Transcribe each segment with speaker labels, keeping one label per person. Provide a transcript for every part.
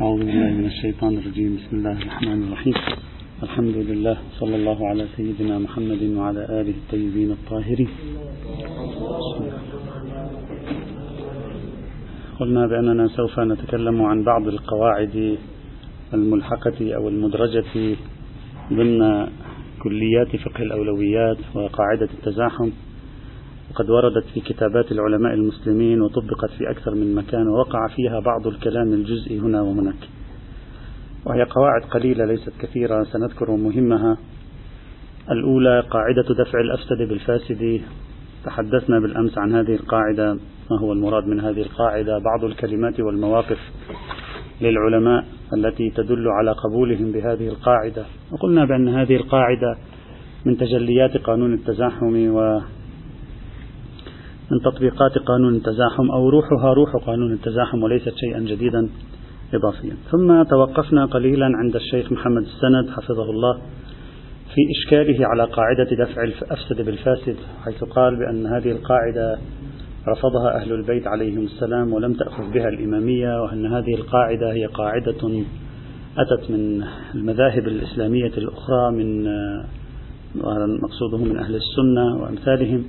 Speaker 1: أعوذ بالله من الشيطان الرجيم. بسم الله الرحمن الرحيم. الحمد لله صلى الله على سيدنا محمد وعلى آله الطيبين الطاهرين. قلنا بأننا سوف نتكلم عن بعض القواعد الملحقة أو المدرجة ضمن كليات فقه الأولويات وقاعدة التزاحم. وقد وردت في كتابات العلماء المسلمين وطبقت في أكثر من مكان ووقع فيها بعض الكلام الجزئي هنا وهناك. وهي قواعد قليلة ليست كثيرة سنذكر مهمها. الأولى قاعدة دفع الأفسد بالفاسد. تحدثنا بالأمس عن هذه القاعدة ما هو المراد من هذه القاعدة؟ بعض الكلمات والمواقف للعلماء التي تدل على قبولهم بهذه القاعدة. وقلنا بأن هذه القاعدة من تجليات قانون التزاحم و من تطبيقات قانون التزاحم أو روحها روح قانون التزاحم وليست شيئا جديدا إضافيا. ثم توقفنا قليلا عند الشيخ محمد السند حفظه الله في إشكاله على قاعدة دفع الأفسد بالفاسد حيث قال بأن هذه القاعدة رفضها أهل البيت عليهم السلام ولم تأخذ بها الإمامية وأن هذه القاعدة هي قاعدة أتت من المذاهب الإسلامية الأخرى من مقصوده من أهل السنة وأمثالهم.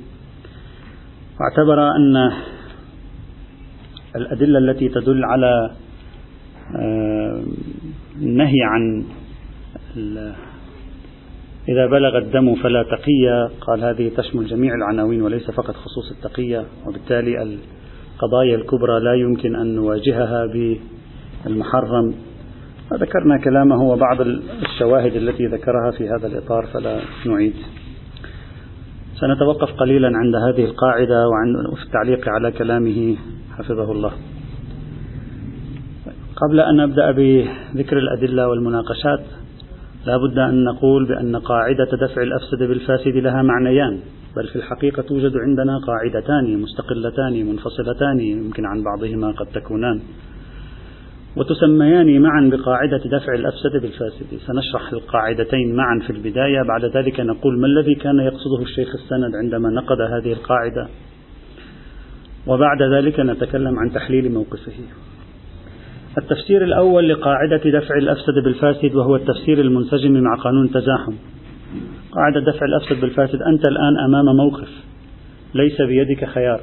Speaker 1: واعتبر أن الأدلة التي تدل على آه، النهي عن إذا بلغ الدم فلا تقية قال هذه تشمل جميع العناوين وليس فقط خصوص التقية وبالتالي القضايا الكبرى لا يمكن أن نواجهها بالمحرم. ذكرنا كلامه وبعض الشواهد التي ذكرها في هذا الإطار فلا نعيد. سنتوقف قليلا عند هذه القاعدة وعن في التعليق على كلامه حفظه الله. قبل أن نبدأ بذكر الأدلة والمناقشات لا بد أن نقول بأن قاعدة دفع الأفسد بالفاسد لها معنيان بل في الحقيقة توجد عندنا قاعدتان مستقلتان منفصلتان يمكن عن بعضهما قد تكونان. وتسميان معا بقاعدة دفع الأفسد بالفاسد. سنشرح القاعدتين معا في البداية. بعد ذلك نقول ما الذي كان يقصده الشيخ السند عندما نقد هذه القاعدة. وبعد ذلك نتكلم عن تحليل موقفه. التفسير الأول لقاعدة دفع الأفسد بالفاسد وهو التفسير المنسجم مع قانون التزاحم قاعدة دفع الأفسد بالفاسد أنت الآن أمام موقف. ليس بيدك خيار.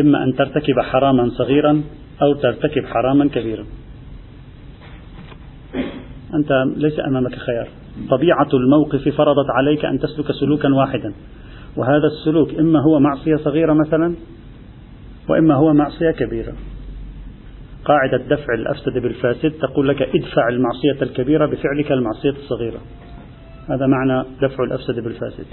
Speaker 1: إما أن ترتكب حراما صغيرا أو ترتكب حراما كبيرا. أنت ليس أمامك خيار. طبيعة الموقف فرضت عليك أن تسلك سلوكا واحدا. وهذا السلوك إما هو معصية صغيرة مثلا وإما هو معصية كبيرة. قاعدة دفع الأفسد بالفاسد تقول لك ادفع المعصية الكبيرة بفعلك المعصية الصغيرة. هذا معنى دفع الأفسد بالفاسد.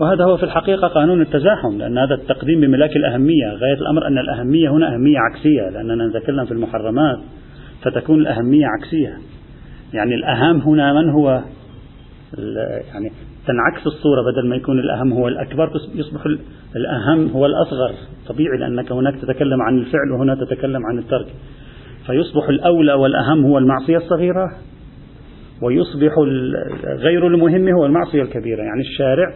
Speaker 1: وهذا هو في الحقيقة قانون التزاحم لأن هذا التقديم بملاك الأهمية. غاية الأمر أن الأهمية هنا أهمية عكسية لأننا نتكلم في المحرمات فتكون الأهمية عكسية. يعني الأهم هنا من هو يعني تنعكس الصورة بدل ما يكون الأهم هو الأكبر يصبح الأهم هو الأصغر. طبيعي لأنك هناك تتكلم عن الفعل وهنا تتكلم عن الترك. فيصبح الأولى والأهم هو المعصية الصغيرة ويصبح غير المهم هو المعصية الكبيرة. يعني الشارع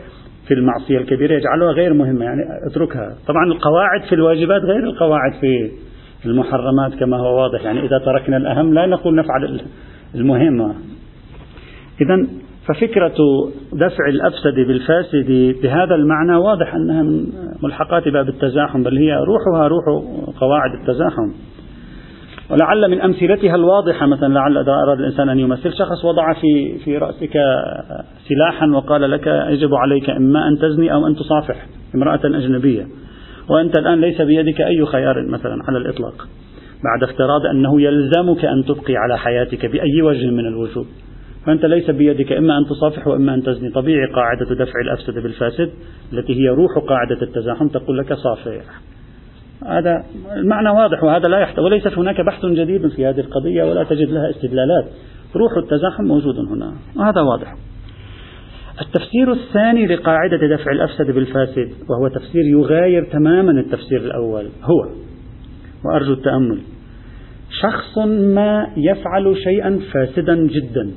Speaker 1: في المعصية الكبيرة يجعلها غير مهمة يعني اتركها. طبعا القواعد في الواجبات غير القواعد في المحرمات كما هو واضح. يعني إذا تركنا الأهم لا نقول نفعل المهمة. إذا ففكرة دفع الأفسد بالفاسد بهذا المعنى واضح أنها من ملحقات باب التزاحم بل هي روحها روح قواعد التزاحم. ولعل من أمثلتها الواضحة مثلا لعل إذا أراد الإنسان أن يمثل شخص وضع في في رأسك سلاحا وقال لك يجب عليك إما أن تزني أو أن تصافح امرأة أجنبية. وأنت الآن ليس بيدك أي خيار مثلا على الإطلاق. بعد افتراض أنه يلزمك أن تبقي على حياتك بأي وجه من الوجوه. فأنت ليس بيدك إما أن تصافح وإما أن تزني. طبيعي قاعدة دفع الأفسد بالفاسد التي هي روح قاعدة التزاحم تقول لك صافح. هذا المعنى واضح وهذا لا يحتوي وليست هناك بحث جديد في هذه القضية ولا تجد لها استدلالات. روح التزاحم موجود هنا وهذا واضح. التفسير الثاني لقاعدة دفع الأفسد بالفاسد وهو تفسير يغاير تماما التفسير الأول. هو وأرجو التأمل. شخص ما يفعل شيئا فاسدا جدا.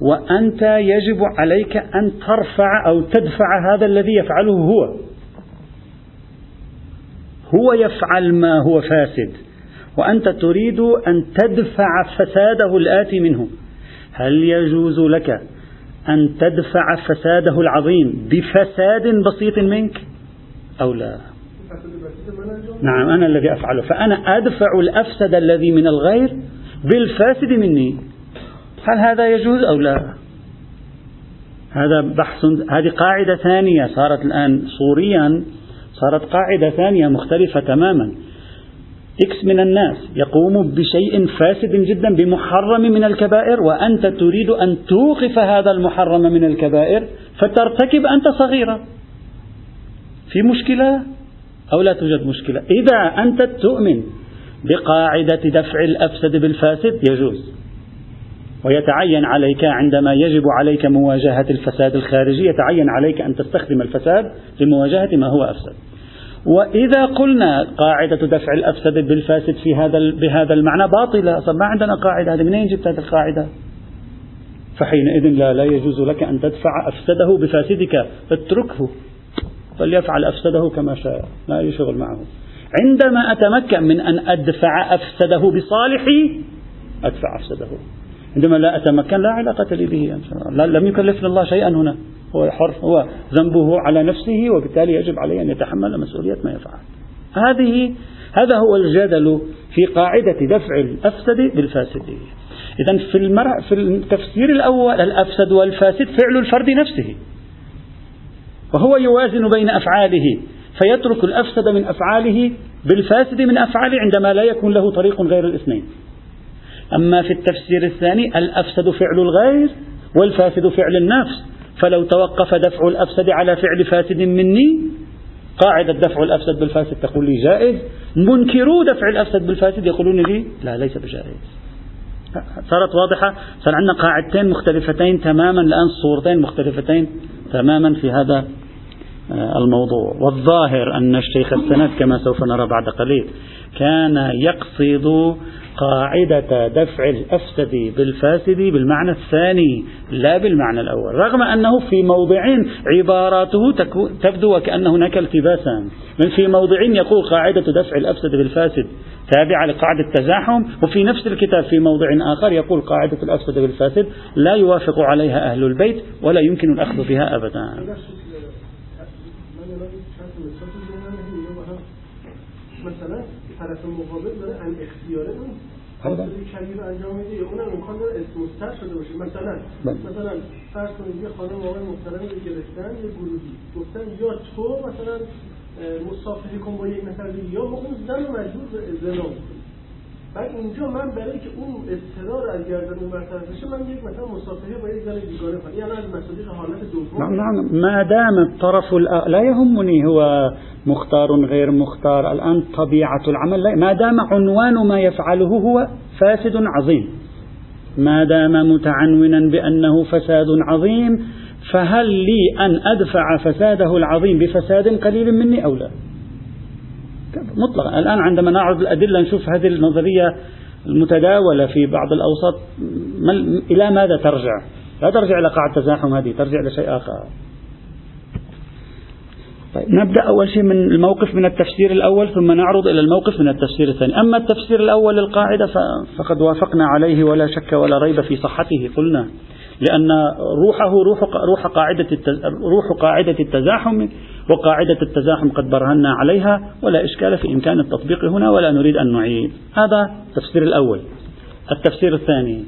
Speaker 1: وأنت يجب عليك أن ترفع أو تدفع هذا الذي يفعله هو. هو يفعل ما هو فاسد. وأنت تريد أن تدفع فساده الآتي منه. هل يجوز لك أن تدفع فساده العظيم بفساد بسيط منك؟ أو لا؟ نعم أنا الذي أفعله. فأنا أدفع الأفسد الذي من الغير بالفاسد مني. هل هذا يجوز أو لا؟ هذا بحث هذه قاعدة ثانية صارت الآن صوريا. صارت قاعدة ثانية مختلفة تماما. إكس من الناس يقوم بشيء فاسد جدا بمحرم من الكبائر وأنت تريد أن توقف هذا المحرم من الكبائر فترتكب أنت صغيرة في مشكلة؟ أو لا توجد مشكلة. إذا أنت تؤمن بقاعدة دفع الأفسد بالفاسد يجوز. ويتعين عليك عندما يجب عليك مواجهة الفساد الخارجي يتعين عليك أن تستخدم الفساد لمواجهة ما هو أفسد. وإذا قلنا قاعدة دفع الأفسد بالفاسد في هذا بهذا المعنى باطلة. أصلا ما عندنا قاعدة هذه منين جبت هذه القاعدة؟ فحينئذ لا لا يجوز لك أن تدفع أفسده بفاسدك اتركه فليفعل أفسده كما شاء. لا أي شغل معه. عندما أتمكن من أن أدفع أفسده بصالحي أدفع أفسده. عندما لا أتمكن لا علاقة لي به. لا لم يكلفنا الله شيئا هنا. هو حر هو ذنبه على نفسه وبالتالي يجب عليه أن يتحمل مسؤولية ما يفعل. هذه هذا هو الجدل في قاعدة دفع الأفسد بالفاسد. إذا في في التفسير الأول الأفسد والفاسد فعل الفرد نفسه. وهو يوازن بين أفعاله فيترك الأفسد من أفعاله بالفاسد من أفعاله عندما لا يكون له طريق غير الاثنين. أما في التفسير الثاني الأفسد فعل الغير والفاسد فعل النفس. فلو توقف دفع الأفسد على فعل فاسد مني قاعدة دفع الأفسد بالفاسد تقول لي جائز. منكرو دفع الأفسد بالفاسد يقولون لي لا ليس بجائز. صارت واضحة؟ صار عندنا قاعدتين مختلفتين تماما الآن صورتين مختلفتين. تماما في هذا آه، الموضوع. والظاهر أن الشيخ السند كما سوف نرى بعد قليل كان يقصد قاعدة دفع الأفسد بالفاسد بالمعنى الثاني لا بالمعنى الأول رغم أنه في موضعين عباراته تبدو وكأن هناك التباسا من في موضع يقول قاعدة دفع الأفسد بالفاسد. تابعة لقاعدة التزاحم وفي نفس الكتاب في موضع آخر يقول قاعدة الأفسد بالفاسد لا يوافق عليها أهل البيت ولا يمكن الأخذ بها أبدا. مثلا انجام میده یا اونم امکان داره اسم شده باشه. مثلا مثلا فرض کنید یه خانم آقای محترمی رو گرفتن یه گروهی. گفتن یا تو مثلا مصافحه کن با یک نفر یا با اون زن رو مجبور به ازدواج بعد اینجا من برای که اون اضطرار از گردن اون برطرف بشه من یک مثلا مصافحه با یک زن بیگانه کنم. یعنی از مصادیق حالت دوم. نعم نعم. ما دام الطرف لا يهمني هو مختار غير مختار. الآن طبيعة العمل ما دام عنوان ما يفعله هو فاسد عظيم. ما دام متعنونا بأنه فساد عظيم فهل لي أن أدفع فساده العظيم بفساد قليل مني أو لا؟ مطلقا. الآن عندما نعرض الأدلة نشوف هذه النظرية المتداولة في بعض الأوساط إلى ماذا ترجع؟ لا ترجع إلى قاعدة التزاحم هذه ترجع إلى شيء آخر. طيب نبدأ أول شيء من الموقف من التفسير الأول ثم نعرض إلى الموقف من التفسير الثاني. أما التفسير الأول للقاعدة فقد وافقنا عليه ولا شك ولا ريب في صحته قلنا. لأن روحه روح روح قاعدة روح قاعدة التزاحم وقاعدة التزاحم قد برهنا عليها ولا إشكال في إمكان التطبيق هنا ولا نريد أن نعيد. هذا التفسير الأول. التفسير الثاني.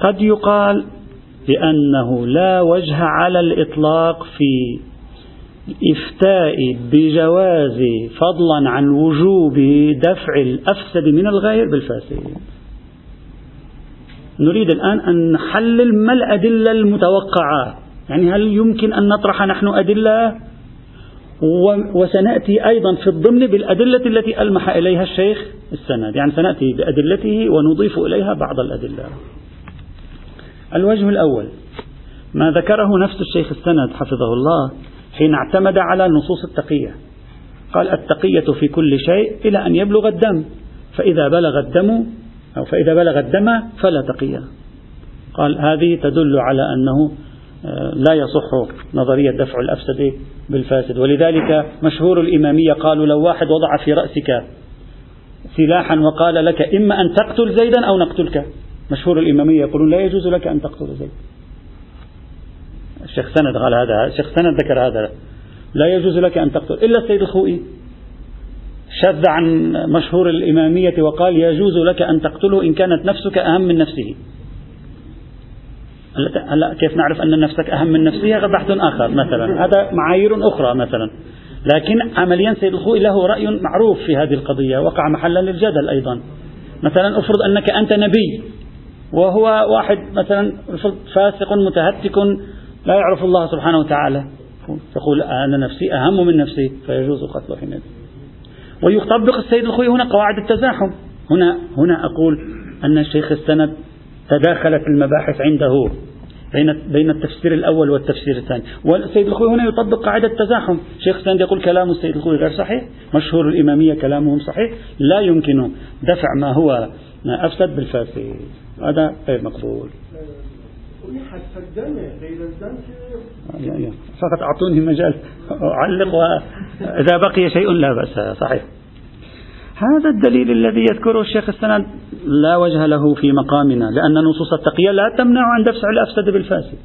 Speaker 1: قد يقال بأنه لا وجه على الإطلاق في إفتاء بجواز فضلا عن وجوب دفع الأفسد من الغير بالفاسد. نريد الآن أن نحلل ما الأدلة المتوقعة. يعني هل يمكن أن نطرح نحن أدلة؟ وسنأتي أيضا في الضمن بالأدلة التي ألمح إليها الشيخ السند. يعني سنأتي بأدلته ونضيف إليها بعض الأدلة. الوجه الأول ما ذكره نفس الشيخ السند حفظه الله حين اعتمد على نصوص التقية. قال التقية في كل شيء إلى أن يبلغ الدم. فإذا بلغ الدم أو فإذا بلغ الدم فلا تقية قال هذه تدل على أنه لا يصح نظرية دفع الأفسد بالفاسد. ولذلك مشهور الإمامية قالوا لو واحد وضع في رأسك سلاحا وقال لك إما أن تقتل زيدا أو نقتلك. مشهور الإمامية يقولون لا يجوز لك أن تقتل زيد الشيخ سند قال هذا الشيخ سند ذكر هذا. لا يجوز لك أن تقتل إلا السيد الخوئي. شذ عن مشهور الإمامية وقال يجوز لك أن تقتله إن كانت نفسك أهم من نفسه. هلا كيف نعرف أن نفسك أهم من نفسه؟ هذا بحث آخر مثلا. هذا معايير أخرى مثلا. لكن عمليا سيد الخوئي له رأي معروف في هذه القضية وقع محلا للجدل أيضا. مثلا افرض أنك أنت نبي وهو واحد مثلا فاسق متهتك لا يعرف الله سبحانه وتعالى. تقول أنا نفسي أهم من نفسي فيجوز قتله حينئذ. ويطبق السيد الخوي هنا قواعد التزاحم. هنا هنا أقول أن الشيخ السند تداخلت المباحث عنده بين بين التفسير الأول والتفسير الثاني، والسيد الخوي هنا يطبق قاعدة التزاحم، شيخ السند يقول كلام السيد الخوي غير صحيح، مشهور الإمامية كلامهم صحيح، لا يمكن دفع ما هو ما أفسد بالفاسد، هذا غير مقبول. فقط أعطوني مجال. أعلق وإذا بقي شيء لا بأس. صحيح. هذا الدليل الذي يذكره الشيخ السند لا وجه له في مقامنا لأن نصوص التقية لا تمنع عن دفع الأفسد بالفاسد.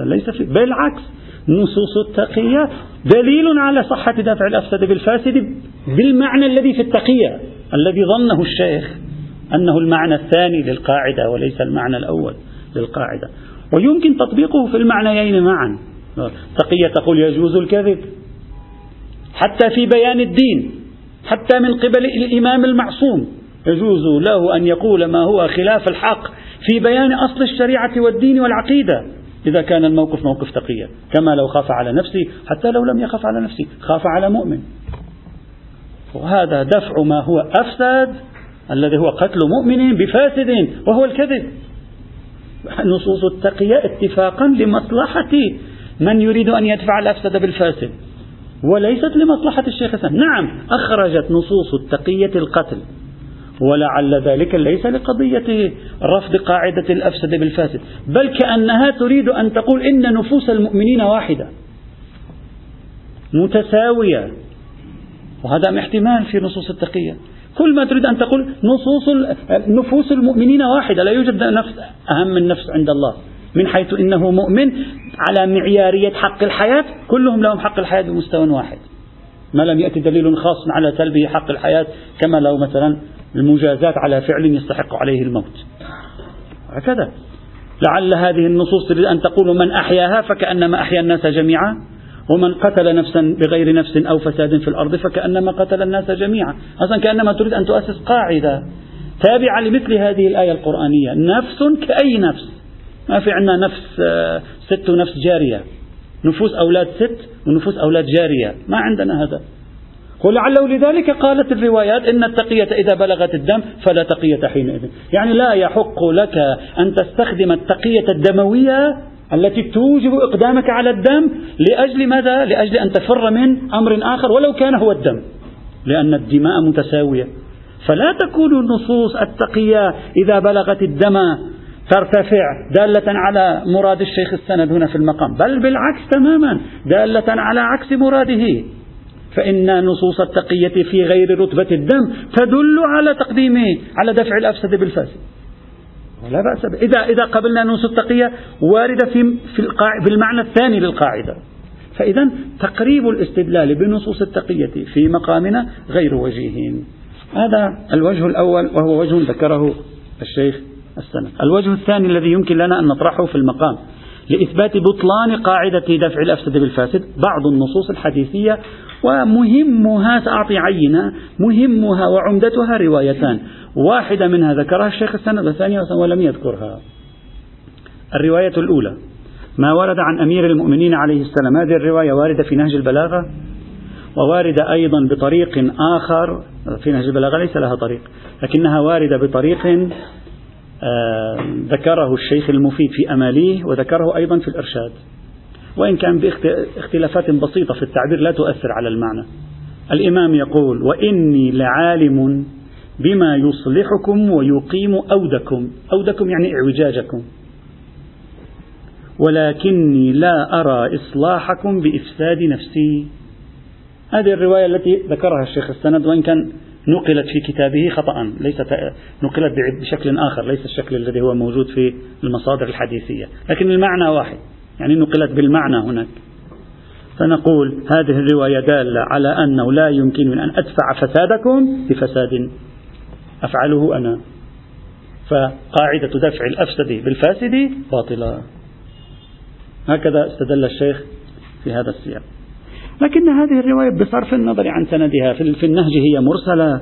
Speaker 1: ليس في بالعكس نصوص التقية دليل على صحة دفع الأفسد بالفاسد بالمعنى الذي في التقية الذي ظنه الشيخ أنه المعنى الثاني للقاعدة وليس المعنى الأول. للقاعدة. ويمكن تطبيقه في المعنيين معا. تقية تقول يجوز الكذب. حتى في بيان الدين. حتى من قبل الإمام المعصوم. يجوز له أن يقول ما هو خلاف الحق في بيان أصل الشريعة والدين والعقيدة. إذا كان الموقف موقف تقية. كما لو خاف على نفسه حتى لو لم يخف على نفسه خاف على مؤمن. وهذا دفع ما هو أفسد الذي هو قتل مؤمن بفاسد وهو الكذب. نصوص التقية اتفاقا لمصلحة من يريد أن يدفع الأفسد بالفاسد وليست لمصلحة الشيخ حسن نعم أخرجت نصوص التقية القتل ولعل ذلك ليس لقضية رفض قاعدة الأفسد بالفاسد بل كأنها تريد أن تقول إن نفوس المؤمنين واحدة متساوية. وهذا احتمال في نصوص التقية. كل ما تريد أن تقول نصوص نفوس المؤمنين واحدة لا يوجد نفس أهم من نفس عند الله من حيث إنه مؤمن على معيارية حق الحياة كلهم لهم حق الحياة بمستوى واحد. ما لم يأتي دليل خاص على سلبه حق الحياة كما لو مثلا المجازات على فعل يستحق عليه الموت. هكذا. لعل هذه النصوص تريد أن تقول من أحياها فكأنما أحيا الناس جميعا. ومن قتل نفسا بغير نفس أو فساد في الأرض فكأنما قتل الناس جميعا. أصلا كأنما تريد أن تؤسس قاعدة تابعة لمثل هذه الآية القرآنية. نفس كأي نفس؟ ما في عندنا نفس آه، ست ونفس جارية. نفوس أولاد ست ونفوس أولاد جارية. ما عندنا هذا. ولعله لذلك قالت الروايات إن التقية إذا بلغت الدم فلا تقية حينئذ. يعني لا يحق لك أن تستخدم التقية الدموية التي توجب إقدامك على الدم لأجل ماذا؟ لأجل أن تفر من أمر آخر ولو كان هو الدم. لأن الدماء متساوية. فلا تكون النصوص التقية إذا بلغت الدم ترتفع دالة على مراد الشيخ السند هنا في المقام. بل بالعكس تماما دالة على عكس مراده. فإن نصوص التقية في غير رتبة الدم تدل على تقديمه على دفع الأفسد بالفاسد. لا بأس إذا إذا قبلنا نصوص التقية واردة في في, في المعنى الثاني للقاعدة. فإذا تقريب الاستدلال بنصوص التقية في مقامنا غير وجيه. هذا الوجه الأول وهو وجه ذكره الشيخ السنة الوجه الثاني الذي يمكن لنا أن نطرحه في المقام لإثبات بطلان قاعدة دفع الأفسد بالفاسد بعض النصوص الحديثية ومهمها سأعطي عينة مهمها وعمدتها روايتان. واحدة منها ذكرها الشيخ السند والثانية ولم يذكرها. الرواية الأولى. ما ورد عن أمير المؤمنين عليه السلام. هذه الرواية واردة في نهج البلاغة وواردة أيضا بطريق آخر. في نهج البلاغة ليس لها طريق لكنها واردة بطريق آه ذكره الشيخ المفيد في أماليه وذكره أيضا في الإرشاد. وإن كان باختلافات بسيطة في التعبير لا تؤثر على المعنى. الإمام يقول وإني لعالم بما يصلحكم ويقيم أودكم. أودكم يعني إعوجاجكم. ولكني لا أرى إصلاحكم بإفساد نفسي. هذه الرواية التي ذكرها الشيخ السند وإن كان نقلت في كتابه خطأ ليست نقلت بشكل آخر ليس الشكل الذي هو موجود في المصادر الحديثية. لكن المعنى واحد يعني نقلت بالمعنى هناك. فنقول هذه الرواية دالة على أنه لا يمكن أن أدفع فسادكم بفساد أفعله أنا. فقاعدة دفع الأفسد بالفاسد باطلة هكذا استدل الشيخ في هذا السياق. لكن هذه الرواية بصرف النظر عن سندها في النهج هي مرسلة.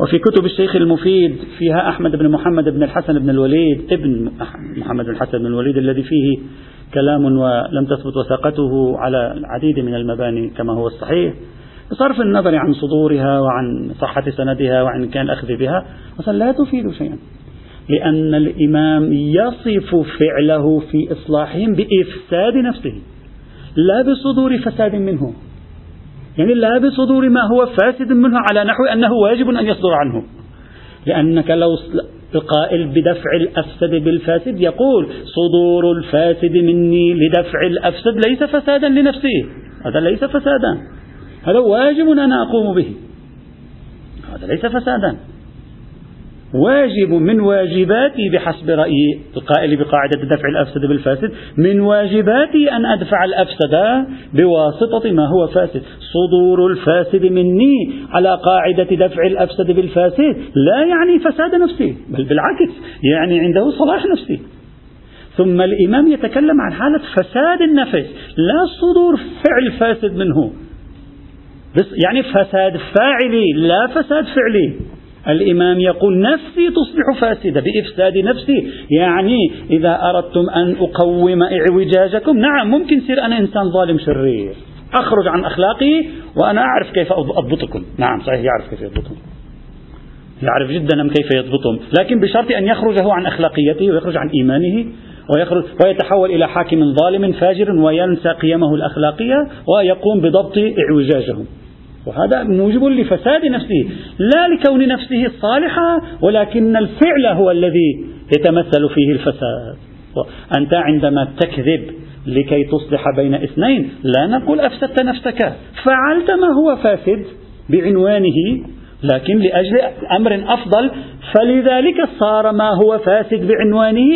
Speaker 1: وفي كتب الشيخ المفيد فيها أحمد بن محمد بن الحسن بن الوليد ابن محمد بن الحسن بن الوليد الذي فيه كلام ولم تثبت وثاقته على العديد من المباني كما هو الصحيح. بصرف النظر عن صدورها وعن صحة سندها وعن كان الأخذ بها أصلا لا تفيد شيئا. لأن الإمام يصف فعله في إصلاحهم بإفساد نفسه لا بصدور فساد منه. يعني لا بصدور ما هو فاسد منه على نحو أنه واجب أن يصدر عنه. لأنك لو القائل بدفع الأفسد بالفاسد يقول صدور الفاسد مني لدفع الأفسد ليس فسادا لنفسه. هذا ليس فسادا. هذا واجب أنا أقوم به. هذا ليس فسادا. واجب من واجباتي بحسب رأي القائل بقاعدة دفع الأفسد بالفاسد من واجباتي أن أدفع الأفسد بواسطة ما هو فاسد. صدور الفاسد مني على قاعدة دفع الأفسد بالفاسد لا يعني فساد نفسي بل بالعكس يعني عنده صلاح نفسي. ثم الإمام يتكلم عن حالة فساد النفس لا صدور فعل فاسد منه. يعني فساد فاعلي لا فساد فعلي. الإمام يقول نفسي تصبح فاسدة بإفساد نفسي. يعني إذا أردتم أن أقوم إعوجاجكم نعم ممكن يصير أنا إنسان ظالم شرير. أخرج عن أخلاقي وأنا أعرف كيف أضبطكم. نعم صحيح يعرف كيف يضبطهم. يعرف جدا كيف يضبطهم. لكن بشرط أن يخرج هو عن أخلاقيته ويخرج عن إيمانه ويخرج ويتحول إلى حاكم ظالم فاجر وينسى قيمه الأخلاقية ويقوم بضبط إعوجاجهم. وهذا موجب لفساد نفسه لا لكون نفسه صالحة ولكن الفعل هو الذي يتمثل فيه الفساد. أنت عندما تكذب لكي تصلح بين اثنين لا نقول أفسدت نفسك فعلت ما هو فاسد بعنوانه لكن لأجل أمر أفضل فلذلك صار ما هو فاسد بعنوانه.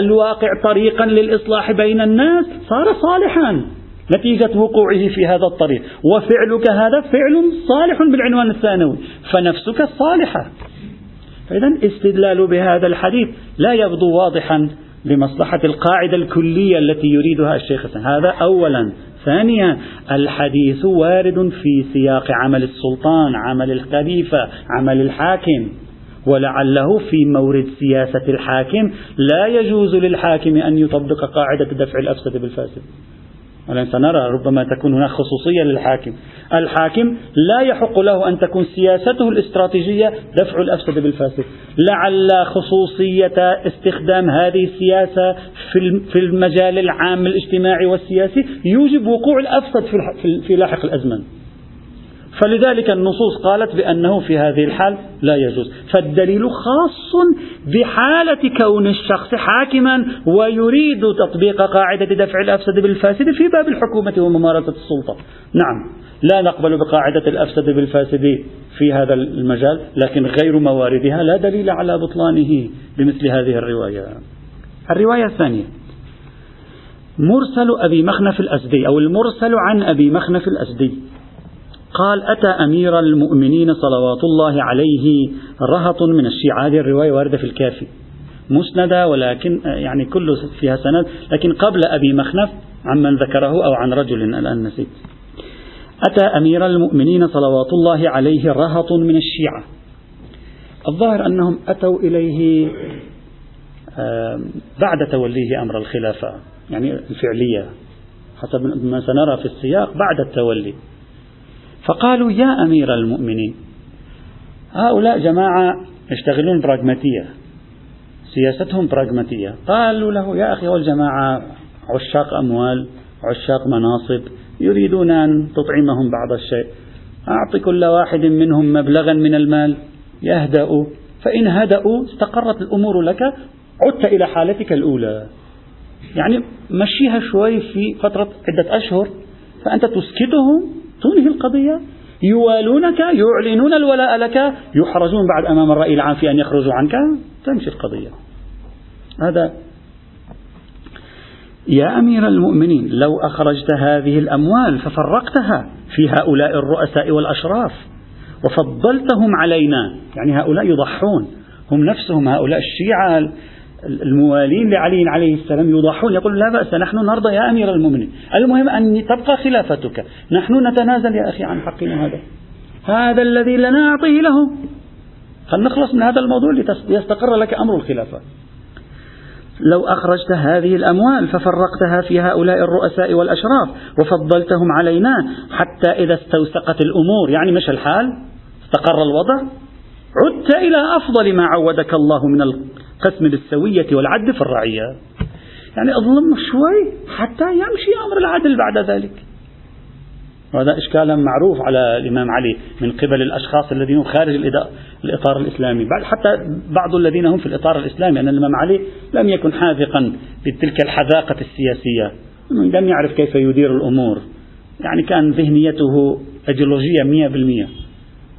Speaker 1: الواقع طريقا للإصلاح بين الناس صار صالحا. نتيجة وقوعه في هذا الطريق. وفعلك هذا فعل صالح بالعنوان الثانوي. فنفسك صالحة. فإذا استدلال بهذا الحديث لا يبدو واضحا لمصلحة القاعدة الكلية التي يريدها الشيخ هذا أولا. ثانيا الحديث وارد في سياق عمل السلطان عمل الخليفة عمل الحاكم. ولعله في مورد سياسة الحاكم لا يجوز للحاكم أن يطبق قاعدة دفع الأفسد بالفاسد. سنرى ربما تكون هناك خصوصية للحاكم. الحاكم لا يحق له أن تكون سياسته الاستراتيجية دفع الأفسد بالفاسد. لعل خصوصية استخدام هذه السياسة في المجال العام الاجتماعي والسياسي يوجب وقوع الأفسد في لاحق الأزمن فلذلك النصوص قالت بأنه في هذه الحال لا يجوز. فالدليل خاص بحالة كون الشخص حاكما ويريد تطبيق قاعدة دفع الأفسد بالفاسد في باب الحكومة وممارسة السلطة. نعم لا نقبل بقاعدة الأفسد بالفاسد في هذا المجال لكن غير مواردها لا دليل على بطلانه بمثل هذه الرواية. الرواية الثانية مرسل أبي مخنف الأسدي أو المرسل عن أبي مخنف الأسدي قال أتى أمير المؤمنين صلوات الله عليه رهط من الشيعة. هذه الرواية واردة في الكافي. مسندة ولكن يعني كله فيها سند. لكن قبل أبي مخنف عمن ذكره أو عن رجل الآن نسيت. أتى أمير المؤمنين صلوات الله عليه رهط من الشيعة. الظاهر أنهم أتوا إليه بعد توليه أمر الخلافة يعني الفعلية. حسب ما سنرى في السياق بعد التولي. فقالوا يا أمير المؤمنين هؤلاء جماعة يشتغلون براغماتية سياستهم براغماتية. قالوا له يا أخي والجماعة عشاق أموال عشاق مناصب يريدون أن تطعمهم بعض الشيء. أعط كل واحد منهم مبلغا من المال يهدأوا فإن هدأوا استقرت الأمور لك عدت إلى حالتك الأولى. يعني مشيها شوي في فترة عدة أشهر فأنت تسكتهم تنهي القضية يوالونك يعلنون الولاء لك يحرجون بعد أمام الرأي العام في أن يخرجوا عنك. تمشي القضية. هذا يا أمير المؤمنين لو أخرجت هذه الأموال ففرقتها في هؤلاء الرؤساء والأشراف وفضلتهم علينا يعني هؤلاء يضحون هم نفسهم هؤلاء الشيعة الموالين لعلي عليه السلام يضحون يقول لا بأس نحن نرضى يا أمير المؤمنين. المهم أن تبقى خلافتك. نحن نتنازل يا أخي عن حقنا هذا. هذا الذي لنا أعطيه له. فلنخلص من هذا الموضوع ليستقر لك أمر الخلافة. لو أخرجت هذه الأموال ففرقتها في هؤلاء الرؤساء والأشراف وفضلتهم علينا حتى إذا استوثقت الأمور. يعني مش الحال؟ استقر الوضع؟ عدت إلى أفضل ما عودك الله من القسم بالسوية والعدل في الرعية. يعني اظلم شوي حتى يمشي أمر العدل بعد ذلك. وهذا إشكالا معروف على الإمام علي من قبل الأشخاص الذين خارج الإطار الإسلامي. بعد حتى بعض الذين هم في الإطار الإسلامي. أن الإمام علي لم يكن حاذقا بتلك الحذاقة السياسية. لم يعرف كيف يدير الأمور. يعني كان ذهنيته أيديولوجية مئة بالمئة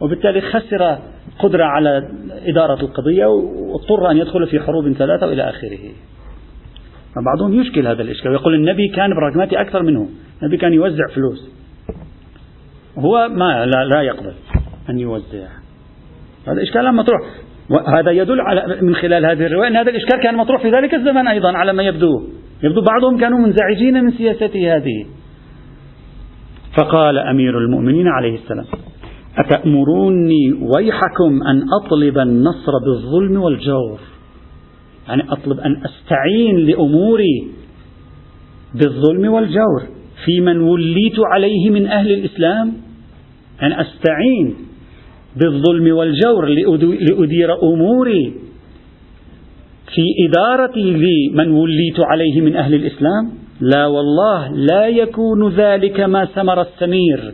Speaker 1: وبالتالي خسر قدرة على إدارة القضية واضطر أن يدخل في حروب ثلاثة وإلى آخره. فبعضهم يشكل هذا الإشكال يقول النبي كان براغماتي أكثر منه. النبي كان يوزع فلوس. هو ما لا, لا يقبل أن يوزع. هذا إشكال مطروح. وهذا يدل على من خلال هذه الرواية أن هذا الإشكال كان مطروح في ذلك الزمن أيضا على ما يبدو. يبدو بعضهم كانوا منزعجين من سياسته هذه. فقال أمير المؤمنين عليه السلام أتأمروني ويحكم أن أطلب النصر بالظلم والجور؟ يعني أطلب أن أستعين لأموري بالظلم والجور. في من وليت عليه من أهل الإسلام؟ أن أستعين بالظلم والجور لأدير أموري. في إدارتي لمن وليت عليه من أهل الإسلام؟ لا والله لا يكون ذلك ما سمر السمير.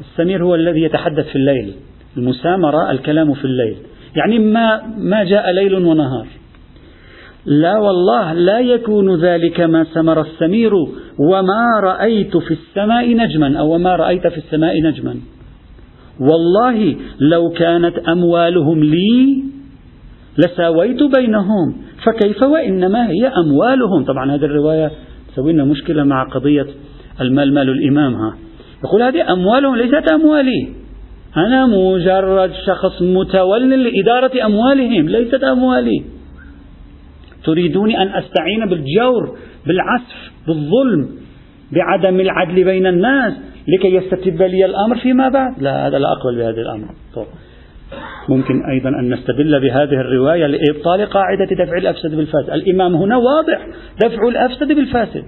Speaker 1: السمير هو الذي يتحدث في الليل. المسامرة الكلام في الليل. يعني ما ما جاء ليل ونهار. لا والله لا يكون ذلك ما سمر السمير وما رأيت في السماء نجما أو ما رأيت في السماء نجما. والله لو كانت أموالهم لي لساويت بينهم فكيف وإنما هي أموالهم؟ طبعا هذه الرواية تسوي لنا مشكلة مع قضية المال مال الإمام ها. يقول هذه أموالهم ليست أموالي. أنا مجرد شخص متول لإدارة أموالهم ليست أموالي. تريدوني أن أستعين بالجور بالعسف بالظلم بعدم العدل بين الناس لكي يستتب لي الأمر فيما بعد؟ لا هذا لا أقبل بهذا الأمر. طب. ممكن أيضا أن نستدل بهذه الرواية لإبطال قاعدة دفع الأفسد بالفاسد. الإمام هنا واضح دفع الأفسد بالفاسد.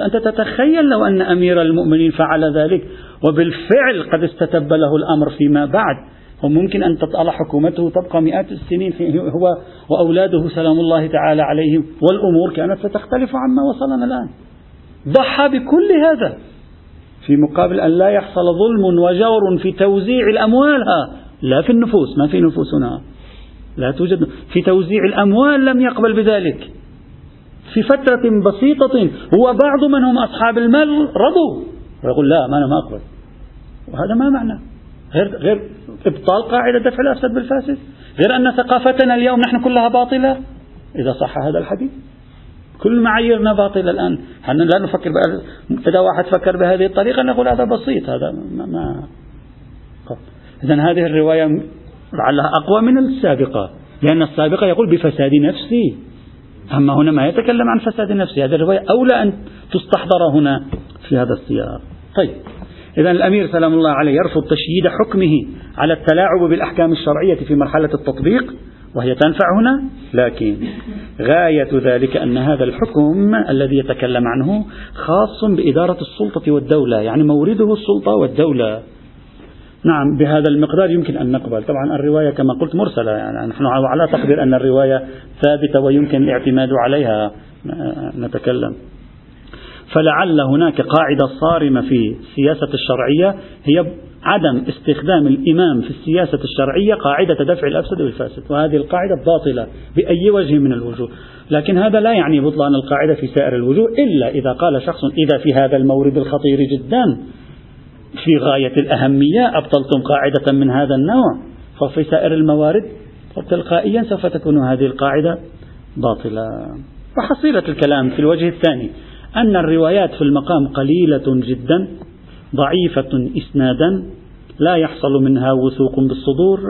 Speaker 1: أنت تتخيل لو أن أمير المؤمنين فعل ذلك وبالفعل قد استتب له الأمر فيما بعد. وممكن أن تطأل حكومته تبقى مئات السنين هو وأولاده سلام الله تعالى عليهم والأمور كانت ستختلف عما وصلنا الآن. ضحى بكل هذا. في مقابل أن لا يحصل ظلم وجور في توزيع الأموال لا في النفوس ما في نفوسنا. لا توجد. في توزيع الأموال لم يقبل بذلك. في فترة بسيطة. هو بعض من هم أصحاب المال رضوا. ويقول لا ما أنا ما أقبل. وهذا ما معنى. غير غير إبطال قاعدة دفع الأفسد بالفاسد. غير أن ثقافتنا اليوم نحن كلها باطلة. إذا صح هذا الحديث. كل معاييرنا باطلة الآن. نحن لا نفكر إذا واحد فكر بهذه الطريقة نقول هذا بسيط. هذا ما, ما. إذا هذه الرواية لعلها أقوى من السابقة. لأن السابقة يقول بفساد نفسي. أما هنا ما يتكلم عن فساد نفسي هذه الرواية أولى أن تستحضر هنا في هذا السياق. طيب إذا الأمير سلام الله عليه يرفض تشييد حكمه على التلاعب بالأحكام الشرعية في مرحلة التطبيق وهي تنفع هنا؟ لكن غاية ذلك أن هذا الحكم الذي يتكلم عنه خاص بإدارة السلطة والدولة يعني مورده السلطة والدولة. نعم بهذا المقدار يمكن أن نقبل. طبعا الرواية كما قلت مرسلة يعني نحن على تقدير أن الرواية ثابتة ويمكن الاعتماد عليها. نتكلم. فلعل هناك قاعدة صارمة في السياسة الشرعية هي عدم استخدام الإمام في السياسة الشرعية قاعدة دفع الأفسد بالفاسد وهذه القاعدة باطلة بأي وجه من الوجوه. لكن هذا لا يعني بطلان القاعدة في سائر الوجوه إلا إذا قال شخص إذا في هذا المورد الخطير جدا في غاية الأهمية أبطلتم قاعدة من هذا النوع ففي سائر الموارد تلقائيا سوف تكون هذه القاعدة باطلة. وحصيلة الكلام في الوجه الثاني أن الروايات في المقام قليلة جدا ضعيفة إسنادا لا يحصل منها وثوق بالصدور.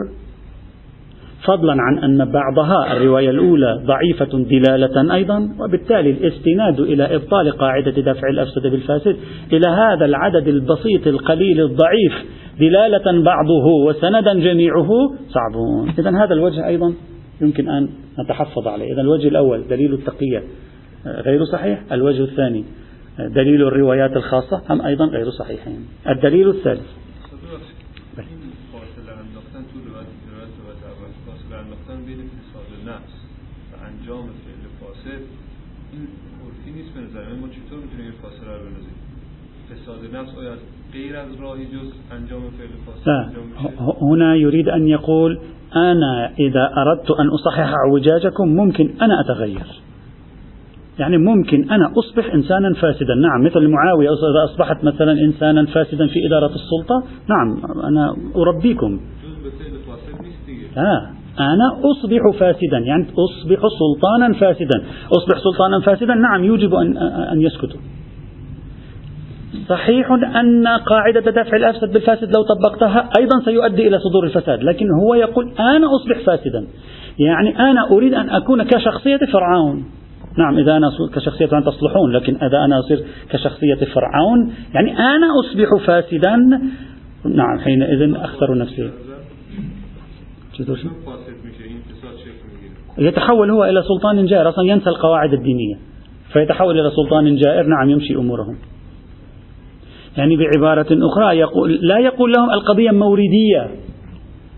Speaker 1: فضلا عن أن بعضها الرواية الأولى ضعيفة دلالة أيضا وبالتالي الاستناد إلى إبطال قاعدة دفع الأفسد بالفاسد إلى هذا العدد البسيط القليل الضعيف دلالة بعضه وسندا جميعه صعبون. إذا هذا الوجه أيضا يمكن أن نتحفظ عليه. إذا الوجه الأول دليل التقية غير صحيح؟ الوجه الثاني دليل الروايات الخاصة هم أيضا غير صحيحين؟ الدليل الثالث انجام فعل فاسد این عرفی نیست به نظر ما چطور میتونیم این فاصله رو بنازیم فساد نفس آیا از انجام فعل فاسد هنا يريد أن يقول أنا إذا أردت أن أصحح اعوجاجكم ممكن أنا أتغير. يعني ممكن أنا أصبح إنسانا فاسدا. نعم مثل معاوية إذا أصبحت مثلا إنسانا فاسدا في إدارة السلطة. نعم أنا أربيكم. لا أنا أصبح فاسدا يعني أصبح سلطانا فاسدا. أصبح سلطانا فاسدا نعم يوجب أن, أن يسكتوا. صحيح أن قاعدة دفع الأفسد بالفاسد لو طبقتها أيضا سيؤدي إلى صدور الفساد لكن هو يقول أنا أصبح فاسدا. يعني أنا أريد أن أكون كشخصية فرعون. نعم إذا أنا كشخصية فرعون تصلحون لكن إذا أنا أصير كشخصية فرعون يعني أنا أصبح فاسدا. نعم حينئذ أخسر نفسي. يتحول هو إلى سلطان جائر أصلا ينسى القواعد الدينية. فيتحول إلى سلطان جائر نعم يمشي أمورهم. يعني بعبارة أخرى يقول لا يقول لهم القضية موردية.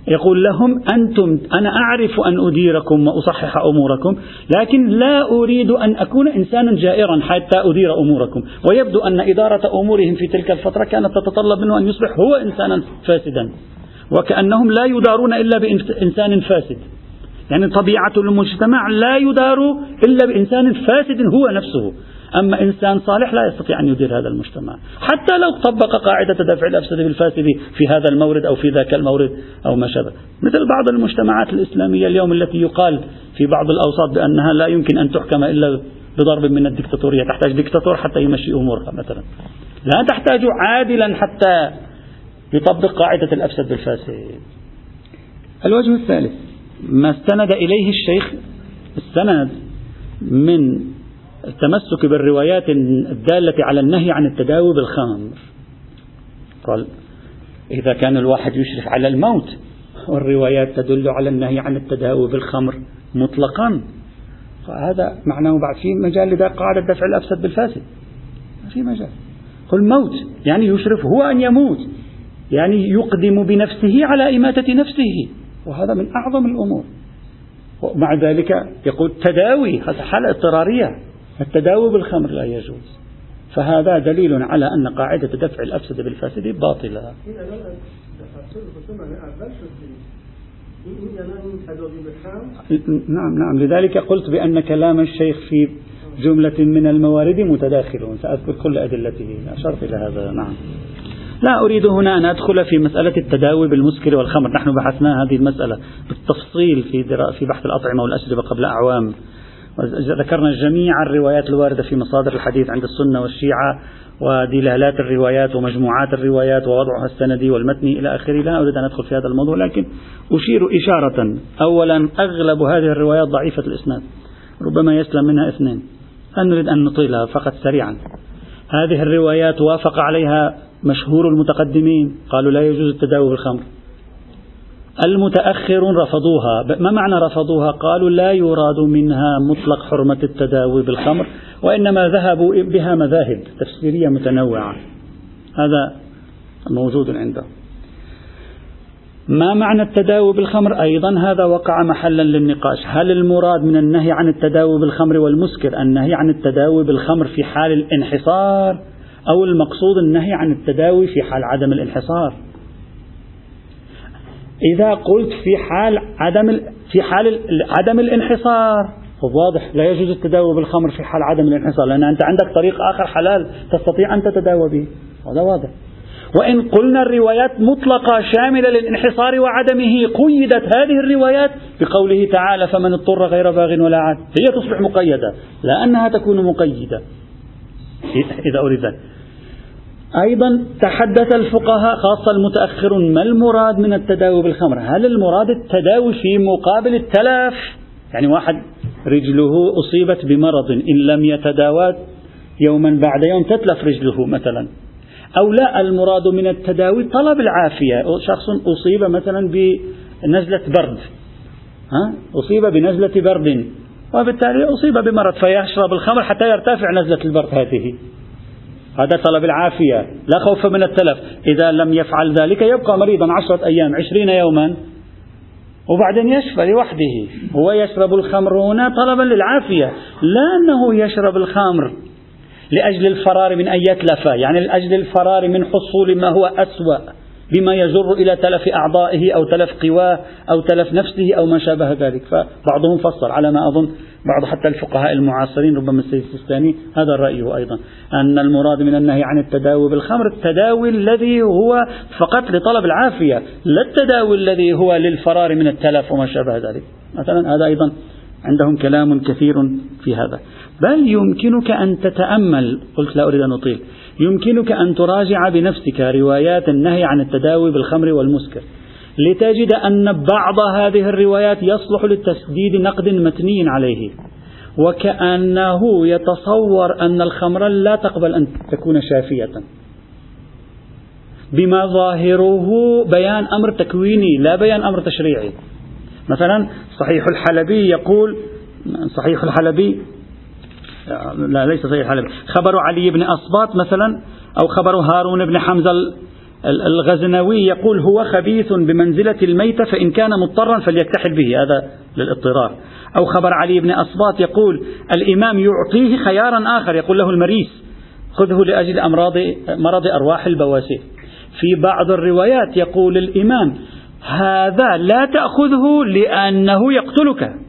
Speaker 1: يقول لهم أنتم أنا أعرف أن أديركم وأصحح أموركم لكن لا أريد أن أكون إنسانا جائرا حتى أدير أموركم. ويبدو أن إدارة أمورهم في تلك الفترة كانت تتطلب منه أن يصبح هو إنسانا فاسدا وكأنهم لا يدارون إلا بإنسان فاسد. يعني طبيعة المجتمع لا يدار إلا بإنسان فاسد هو نفسه. أما إنسان صالح لا يستطيع أن يدير هذا المجتمع. حتى لو طبق قاعدة دفع الأفسد بالفاسد في هذا المورد أو في ذاك المورد أو ما شابه. مثل بعض المجتمعات الإسلامية اليوم التي يقال في بعض الأوساط بأنها لا يمكن أن تحكم إلا بضرب من الدكتاتورية. تحتاج دكتاتور حتى يمشي أمورها مثلا. لا تحتاج عادلا حتى يطبق قاعدة الأفسد بالفاسد الوجه الثالث ما استند إليه الشيخ السند من التمسك بالروايات الدالة على النهي عن التداوي بالخمر. قال إذا كان الواحد يشرف على الموت والروايات تدل على النهي عن التداوي بالخمر مطلقا. فهذا معناه بعد في مجال لذا قاعدة دفع الأفسد بالفاسد. ما في مجال. قل موت يعني يشرف هو أن يموت يعني يقدم بنفسه على إماتة نفسه. وهذا من أعظم الأمور. ومع ذلك يقول تداوي هذا حالة اضطرارية. التداوي بالخمر لا يجوز. فهذا دليل على أن قاعدة دفع الأفسد بالفاسد باطلة. نعم نعم. لذلك قلت بأن كلام الشيخ في جملة من الموارد متداخل. سأذكر كل أدلته. أشرت إلى هذا. نعم. لا أريد هنا أن أدخل في مسألة التداوي بالمسكر والخمر. نحن بحثنا هذه المسألة بالتفصيل في, في بحث الأطعمة والأشربة قبل أعوام. ذكرنا جميع الروايات الواردة في مصادر الحديث عند السنة والشيعة ودلالات الروايات ومجموعات الروايات ووضعها السندي والمتني إلى آخره. لا أريد أن أدخل في هذا الموضوع لكن أشير إشارة. أولا أغلب هذه الروايات ضعيفة الإسناد ربما يسلم منها اثنين. لا نريد أن نطيلها فقط سريعا. هذه الروايات وافق عليها مشهور المتقدمين قالوا لا يجوز التداوي بالخمر المتأخرون رفضوها. ما معنى رفضوها؟ قالوا لا يراد منها مطلق حرمة التداوي بالخمر وإنما ذهبوا بها مذاهب تفسيرية متنوعة. هذا موجود عندهم ما معنى التداوي بالخمر؟ أيضا هذا وقع محلا للنقاش. هل المراد من النهي عن التداوي بالخمر والمسكر النهي عن التداوي بالخمر في حال الانحصار أو المقصود النهي عن التداوي في حال عدم الانحصار؟ إذا قلت في حال عدم في حال عدم الانحصار واضح لا يجوز التداوي بالخمر في حال عدم الانحصار لأن أنت عندك طريق آخر حلال تستطيع أن تتداوى به. هذا واضح. وإن قلنا الروايات مطلقة شاملة للانحصار وعدمه قيدت هذه الروايات بقوله تعالى فمن اضطر غير باغ ولا عاد. هي تصبح مقيدة لا أنها تكون مقيدة. إذا أريد ذلك. أيضا تحدث الفقهاء خاصة المتأخرون ما المراد من التداوي بالخمر؟ هل المراد التداوي في مقابل التلف يعني واحد رجله أصيبت بمرض إن لم يتداوى يوما بعد يوم تتلف رجله مثلا. أو لا المراد من التداوي طلب العافية. شخص أصيب مثلا بنزلة برد. ها؟ أصيب بنزلة برد. وبالتالي أصيب بمرض فيشرب الخمر حتى يرتفع نزلة البرد هذه. هذا طلب العافية لا خوف من التلف. إذا لم يفعل ذلك يبقى مريضا عشرة أيام عشرين يوما. وبعدين يشفى لوحده. هو يشرب الخمر هنا طلبا للعافية لا أنه يشرب الخمر لأجل الفرار من أن يتلف. يعني لأجل الفرار من حصول ما هو أسوأ بما يجر إلى تلف أعضائه أو تلف قواه أو تلف نفسه أو ما شابه ذلك. فبعضهم فصل على ما أظن بعض حتى الفقهاء المعاصرين ربما السيد السيستاني هذا رأيه أيضا. أن المراد من النهي عن التداوي بالخمر التداوي الذي هو فقط لطلب العافية لا التداوي الذي هو للفرار من التلف وما شابه ذلك. مثلا هذا أيضا عندهم كلام كثير في هذا. بل يمكنك أن تتأمل قلت لا أريد أن أطيل يمكنك أن تراجع بنفسك روايات النهي عن التداوي بالخمر والمسكر. لتجد أن بعض هذه الروايات يصلح للتسديد نقد متني عليه وكأنه يتصور أن الخمر لا تقبل أن تكون شافية. بما ظاهره بيان أمر تكويني لا بيان أمر تشريعي. مثلا صحيح الحلبي يقول صحيح الحلبي لا ليس صحيح الحلبي خبر علي بن أصباط مثلا أو خبر هارون بن حمزة الغزنوي يقول هو خبيث بمنزلة الميتة فإن كان مضطرا فليكتحل به هذا للاضطرار. أو خبر علي بن أصباط يقول الإمام يعطيه خيارا آخر يقول له المريس خذه لأجل أمراض مرض أرواح البواسير في بعض الروايات يقول الإمام هذا لا تأخذه لأنه يقتلك.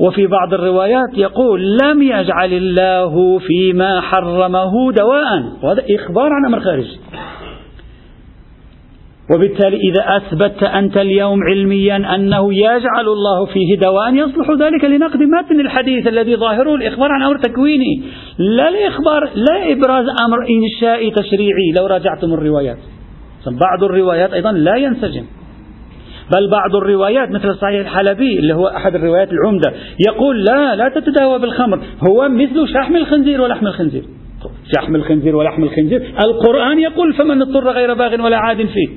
Speaker 1: وفي بعض الروايات يقول لم يجعل الله فيما حرمه دواء. وهذا إخبار عن أمر خارجي. وبالتالي إذا أثبت أنت اليوم علميا أنه يجعل الله فيه دواء يصلح ذلك لنقد متن الحديث الذي ظاهره الإخبار عن أمر تكويني. لا الإخبار لا إبراز أمر إنشائي تشريعي. لو راجعتم الروايات. بعض الروايات أيضا لا ينسجم. بل بعض الروايات مثل صحيح الحلبي اللي هو أحد الروايات العمدة يقول لا لا تتداوى بالخمر. هو مثل شحم الخنزير ولحم الخنزير. شحم الخنزير ولحم الخنزير. القرآن يقول فمن اضطر غير باغ ولا عاد فيه.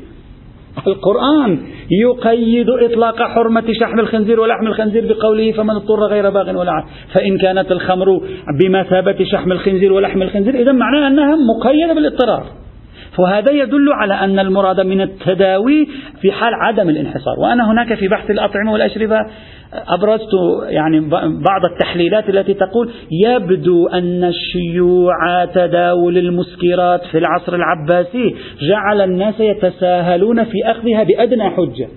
Speaker 1: القرآن يقيد إطلاق حرمة شحم الخنزير ولحم الخنزير بقوله فمن اضطر غير باغ ولا عاد. فإن كانت الخمر بمثابة شحم الخنزير ولحم الخنزير إذا معناها أنها مقيدة بالإضطرار. وهذا يدل على أن المراد من التداوي في حال عدم الانحصار. وأنا هناك في بحث الأطعمة والأشربة أبرزت يعني بعض التحليلات التي تقول يبدو أن الشيوع تداول المسكرات في العصر العباسي جعل الناس يتساهلون في أخذها بأدنى حجة.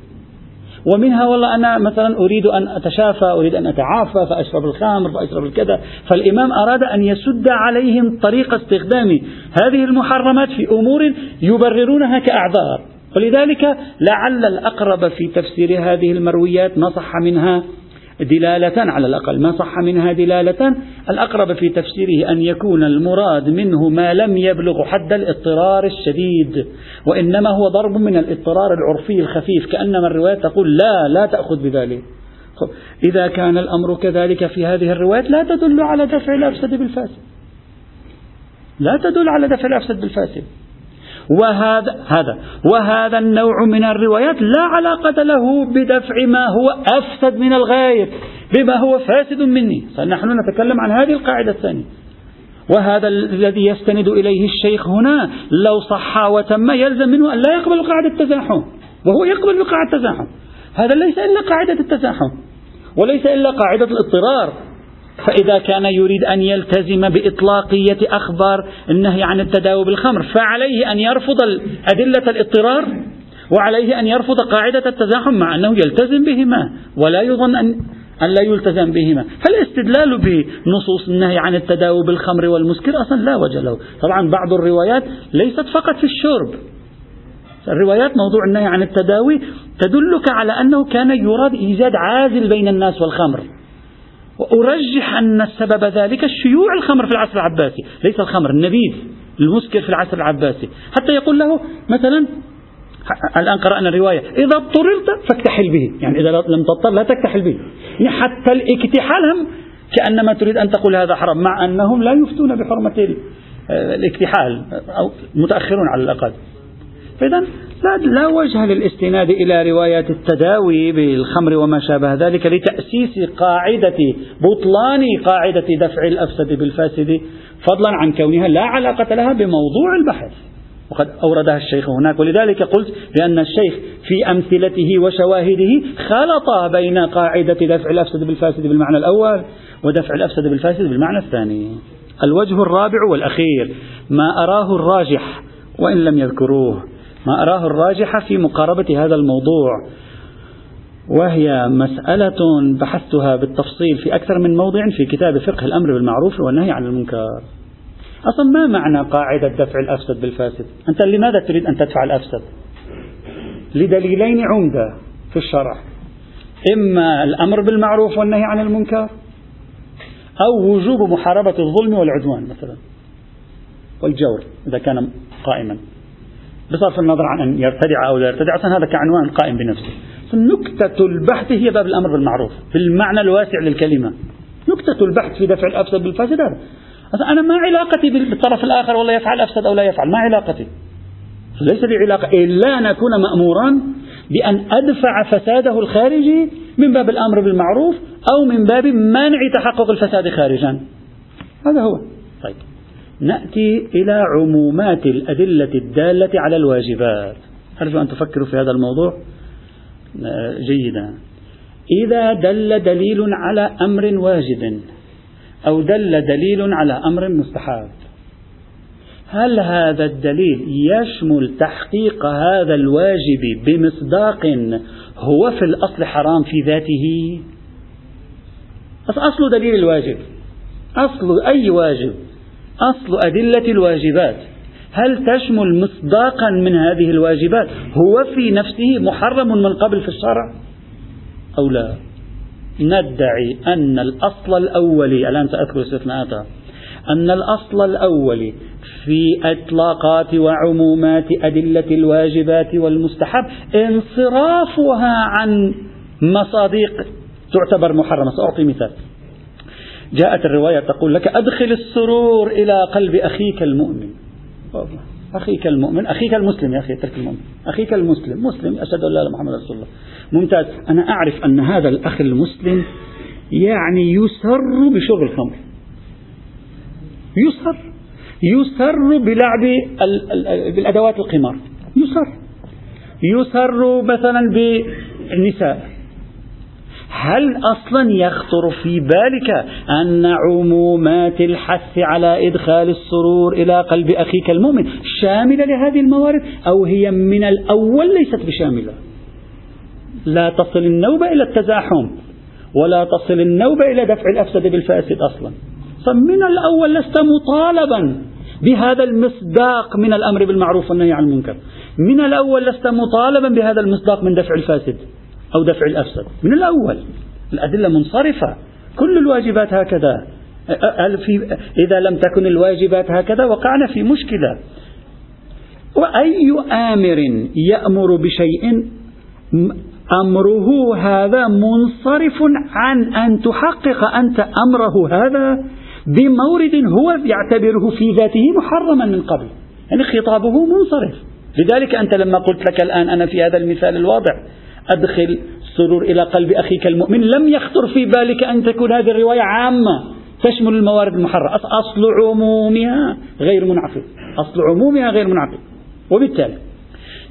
Speaker 1: ومنها والله أنا مثلا أريد أن أتشافى أريد أن أتعافى فأشرب الخمر فأشرب الكذا. فالإمام أراد أن يسد عليهم طريق استخدام هذه المحرمات في أمور يبررونها كأعذار. ولذلك لعل الأقرب في تفسير هذه المرويات ما صح منها دلالة على الأقل. ما صح منها دلالة؟ الأقرب في تفسيره أن يكون المراد منه ما لم يبلغ حد الاضطرار الشديد وإنما هو ضرب من الاضطرار العرفي الخفيف كأنما الرواية تقول لا لا تأخذ بذلك. إذا كان الأمر كذلك في هذه الروايات لا تدل على دفع الأفسد بالفاسد. لا تدل على دفع الأفسد بالفاسد. وهذا هذا. وهذا النوع من الروايات لا علاقة له بدفع ما هو أفسد من الغاية بما هو فاسد مني. فنحن نتكلم عن هذه القاعدة الثانية. وهذا الذي يستند إليه الشيخ هنا لو صح وتم يلزم منه أن لا يقبل قاعدة التزاحم. وهو يقبل بقاعدة التزاحم. هذا ليس إلا قاعدة التزاحم وليس إلا قاعدة الاضطرار. فإذا كان يريد أن يلتزم بإطلاقية أخبار النهي عن التداوي بالخمر فعليه أن يرفض أدلة الاضطرار وعليه أن يرفض قاعدة التزاحم مع أنه يلتزم بهما ولا يظن أن أن لا يلتزم بهما. فالاستدلال بنصوص النهي عن التداوي بالخمر والمسكر أصلا لا وجه له. طبعا بعض الروايات ليست فقط في الشرب. الروايات موضوع النهي عن التداوي تدلك على أنه كان يراد إيجاد عازل بين الناس والخمر. وأرجح أن السبب ذلك شيوع الخمر في العصر العباسي. ليس الخمر النبيذ المسكر في العصر العباسي. حتى يقول له مثلا الآن قرأنا الرواية إذا اضطررت فاكتحل به. يعني إذا لم تضطر لا تكتحل به. يعني حتى الاكتحال هم كأنما تريد أن تقول هذا حرام مع أنهم لا يفتون بحرمة الاكتحال أو متأخرون على الأقل. فإذا لا, لا وجه للاستناد إلى روايات التداوي بالخمر وما شابه ذلك لتأسيس قاعدة بطلان قاعدة دفع الأفسد بالفاسد فضلا عن كونها لا علاقة لها بموضوع البحث. وقد أوردها الشيخ هناك ولذلك قلت بأن الشيخ في أمثلته وشواهده خلط بين قاعدة دفع الأفسد بالفاسد بالمعنى الأول ودفع الأفسد بالفاسد بالمعنى الثاني. الوجه الرابع والأخير ما أراه الراجح وإن لم يذكروه. ما أراه الراجح في مقاربة هذا الموضوع وهي مسألة بحثتها بالتفصيل في أكثر من موضع في كتاب فقه الأمر بالمعروف والنهي عن المنكر. أصلا ما معنى قاعدة دفع الأفسد بالفاسد؟ أنت لماذا تريد أن تدفع الأفسد؟ لدليلين عمدة في الشرع. إما الأمر بالمعروف والنهي عن المنكر أو وجوب محاربة الظلم والعدوان مثلا والجور إذا كان قائما. بصرف النظر عن أن يرتدع أو لا يرتدع هذا كعنوان قائم بنفسه. نكتة البحث هي باب الأمر بالمعروف في المعنى الواسع للكلمة. نكتة البحث في دفع الأفسد بالفاسد هذا أنا ما علاقتي بالطرف الآخر والله يفعل أفسد أو لا يفعل ما علاقتي. ليس لي علاقة إلا أن أكون مأمورا بأن أدفع فساده الخارجي من باب الأمر بالمعروف أو من باب منع تحقق الفساد خارجا. هذا هو. طيب. نأتي إلى عمومات الأدلة الدالة على الواجبات. أرجو أن تفكروا في هذا الموضوع. آه، جيدا. إذا دل دليل على أمر واجب أو دل دليل على أمر مستحب هل هذا الدليل يشمل تحقيق هذا الواجب بمصداق هو في الأصل حرام في ذاته؟ أصل دليل الواجب. أصل أي واجب. أصل أدلة الواجبات. هل تشمل مصداقا من هذه الواجبات؟ هو في نفسه محرم من قبل في الشرع أو لا؟ ندعي أن الأصل الأولي الآن سأذكر استثناءاتها أن الأصل الأولي في إطلاقات وعمومات أدلة الواجبات والمستحب انصرافها عن مصادق تعتبر محرمة. سأعطي مثال. جاءت الرواية تقول لك أدخل السرور إلى قلب أخيك المؤمن. أخيك المؤمن أخيك المسلم يا أخي اترك المؤمن. أخيك المسلم مسلم أشهد أن لا إله محمد رسول الله. ممتاز. أنا أعرف أن هذا الأخ المسلم يعني يسر بشرب الخمر. يسر. يسر بلعب بالأدوات القمار. يسر. يسر مثلا بالنساء هل أصلا يخطر في بالك أن عمومات الحث على إدخال السرور إلى قلب أخيك المؤمن شاملة لهذه الموارد أو هي من الأول ليست بشاملة؟ لا تصل النوبة إلى التزاحم ولا تصل النوبة إلى دفع الأفسد بالفاسد أصلا. فمن الأول لست مطالبا بهذا المصداق من الأمر بالمعروف والنهي عن المنكر. من الأول لست مطالبا بهذا المصداق من دفع الفاسد. أو دفع الأفسد. من الأول. الأدلة منصرفة. كل الواجبات هكذا. إذا لم تكن الواجبات هكذا وقعنا في مشكلة. وأي آمر يأمر بشيء أمره هذا منصرف عن أن تحقق أنت أمره هذا بمورد هو يعتبره في ذاته محرما من قبل. يعني خطابه منصرف. لذلك أنت لما قلت لك الآن أنا في هذا المثال الواضح. أدخل سرور إلى قلب أخيك المؤمن. لم يخطر في بالك أن تكون هذه الرواية عامة. تشمل الموارد المحررة. أصل عمومها غير منعقد. أصل عمومها غير منعقد. وبالتالي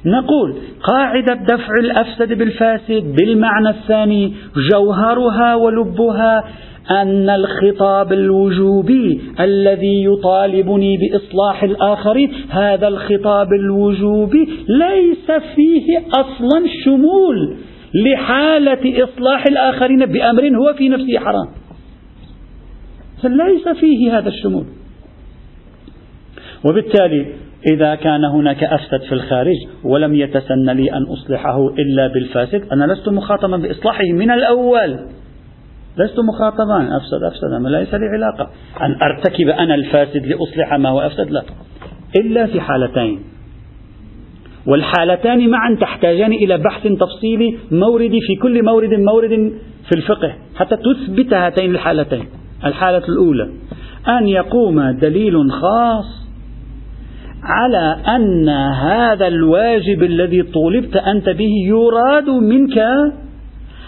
Speaker 1: نقول قاعدة دفع الأفسد بالفاسد بالمعنى الثاني جوهرها ولبها أن الخطاب الوجوبي الذي يطالبني بإصلاح الآخرين هذا الخطاب الوجوبي ليس فيه أصلا شمول لحالة إصلاح الآخرين بأمر هو في نفسه حرام. ليس فيه هذا الشمول. وبالتالي إذا كان هناك أفسد في الخارج ولم يتسن لي أن أصلحه إلا بالفاسد أنا لست مخاطبا بإصلاحه من الأول. لست مخاطبا. أفسد أفسد. ما ليس لي علاقة. أن أرتكب أنا الفاسد لأصلح ما هو أفسد لا. إلا في حالتين. والحالتان معا تحتاجان إلى بحث تفصيلي موردي في كل مورد مورد في الفقه حتى تثبت هاتين الحالتين. الحالة الأولى أن يقوم دليل خاص على أن هذا الواجب الذي طولبت أنت به يراد منك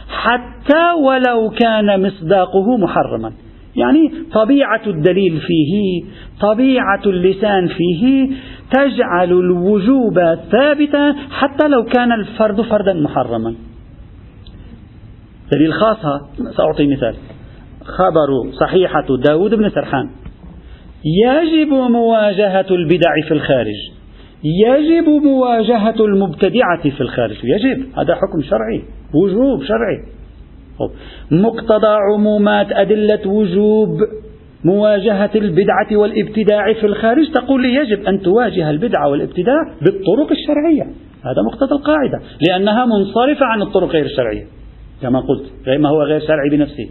Speaker 1: حتى ولو كان مصداقه محرما. يعني طبيعة الدليل فيه طبيعة اللسان فيه تجعل الوجوب ثابتا حتى لو كان الفرد فردا محرما. دليل خاصة سأعطي مثال. خبر صحيحة داود بن سرحان. يجب مواجهة البدع في الخارج. يجب مواجهة المبتدعة في الخارج. يجب. هذا حكم شرعي. وجوب شرعي. مقتضى عمومات أدلة وجوب مواجهة البدعة والابتداع في الخارج تقول لي يجب أن تواجه البدعة والابتداع بالطرق الشرعية. هذا مقتضى القاعدة. لأنها منصرفة عن الطرق غير الشرعية. كما قلت ما هو غير شرعي بنفسه.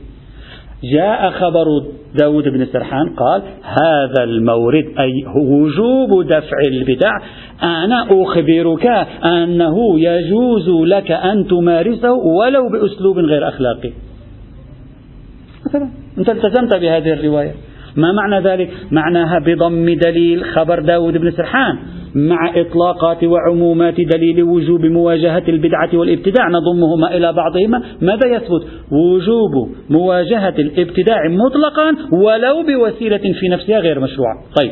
Speaker 1: جاء خبر داود بن سرحان قال هذا المورد أي وجوب دفع البدع أنا أخبرك أنه يجوز لك أن تمارسه ولو بأسلوب غير أخلاقي. مثلا أنت التزمت بهذه الرواية. ما معنى ذلك؟ معناها بضم دليل خبر داود بن سرحان. مع إطلاقات وعمومات دليل وجوب مواجهة البدعة والابتداع نضمهما إلى بعضهما. ماذا يثبت؟ وجوب مواجهة الابتداع مطلقا ولو بوسيلة في نفسها غير مشروعة. طيب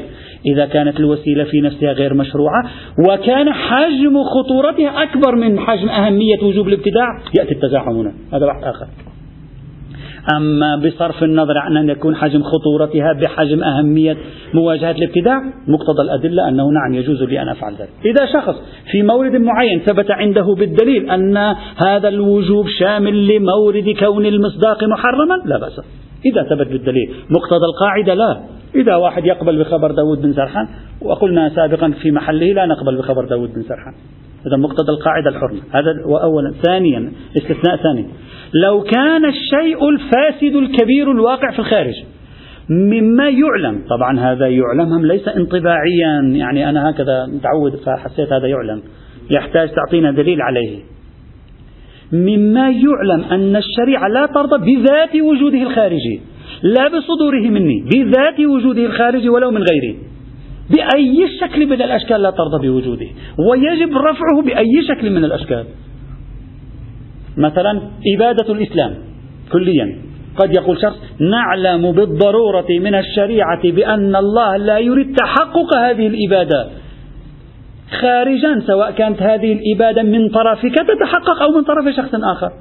Speaker 1: إذا كانت الوسيلة في نفسها غير مشروعة وكان حجم خطورتها أكبر من حجم أهمية وجوب الابتداع يأتي التزاحم هنا. هذا بحث آخر. أما بصرف النظر عن أن يكون حجم خطورتها بحجم أهمية مواجهة الابتداع مقتضى الأدلة أنه نعم يجوز لي أن أفعل ذلك. إذا شخص في مورد معين ثبت عنده بالدليل أن هذا الوجوب شامل لمورد كون المصداق محرما لا بأس. إذا ثبت بالدليل. مقتضى القاعدة لا. إذا واحد يقبل بخبر داود بن سرحان وقلنا سابقا في محله لا نقبل بخبر داود بن سرحان. هذا مقتضى القاعدة الحرمة. هذا وأولا ثانيا استثناء ثاني. لو كان الشيء الفاسد الكبير الواقع في الخارج مما يعلم طبعا هذا يعلم هم ليس انطباعيا يعني أنا هكذا متعود فحسيت هذا يعلم يحتاج تعطينا دليل عليه. مما يعلم أن الشريعة لا ترضى بذات وجوده الخارجي لا بصدوره مني بذات وجوده الخارجي ولو من غيره بأي شكل من الأشكال لا ترضى بوجوده ويجب رفعه بأي شكل من الأشكال. مثلا إبادة الإسلام كليا. قد يقول شخص نعلم بالضرورة من الشريعة بأن الله لا يريد تحقق هذه الإبادة. خارجا سواء كانت هذه الإبادة من طرفك تتحقق أو من طرف شخص آخر.